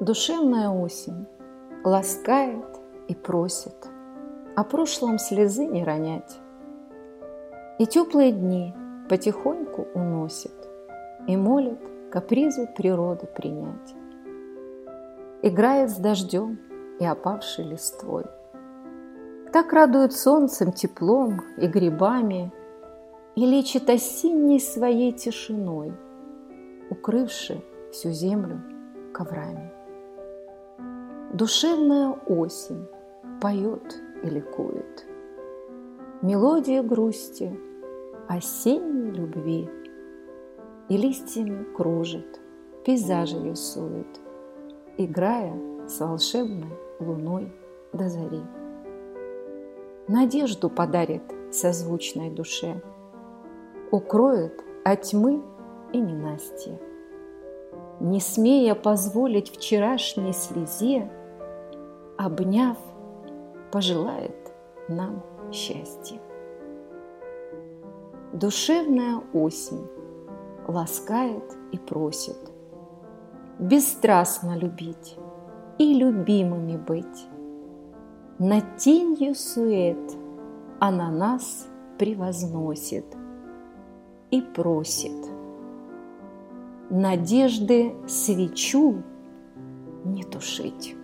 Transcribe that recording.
Душевная осень ласкает и просит О прошлом слезы не ронять. И теплые дни потихоньку уносит И молит капризу природы принять. Играет с дождем и опавшей листвой. Так радует солнцем, теплом и грибами И лечит осенней своей тишиной, Укрывши всю землю коврами. Душевная осень поет и ликует. Мелодия грусти, осенней любви И листьями кружит, пейзажи рисует, Играя с волшебной луной до зари. Надежду подарит созвучной душе, Укроет от тьмы и ненастья не смея позволить вчерашней слезе, обняв, пожелает нам счастья. Душевная осень ласкает и просит бесстрастно любить и любимыми быть. Над тенью сует она нас превозносит и просит – надежды свечу не тушить.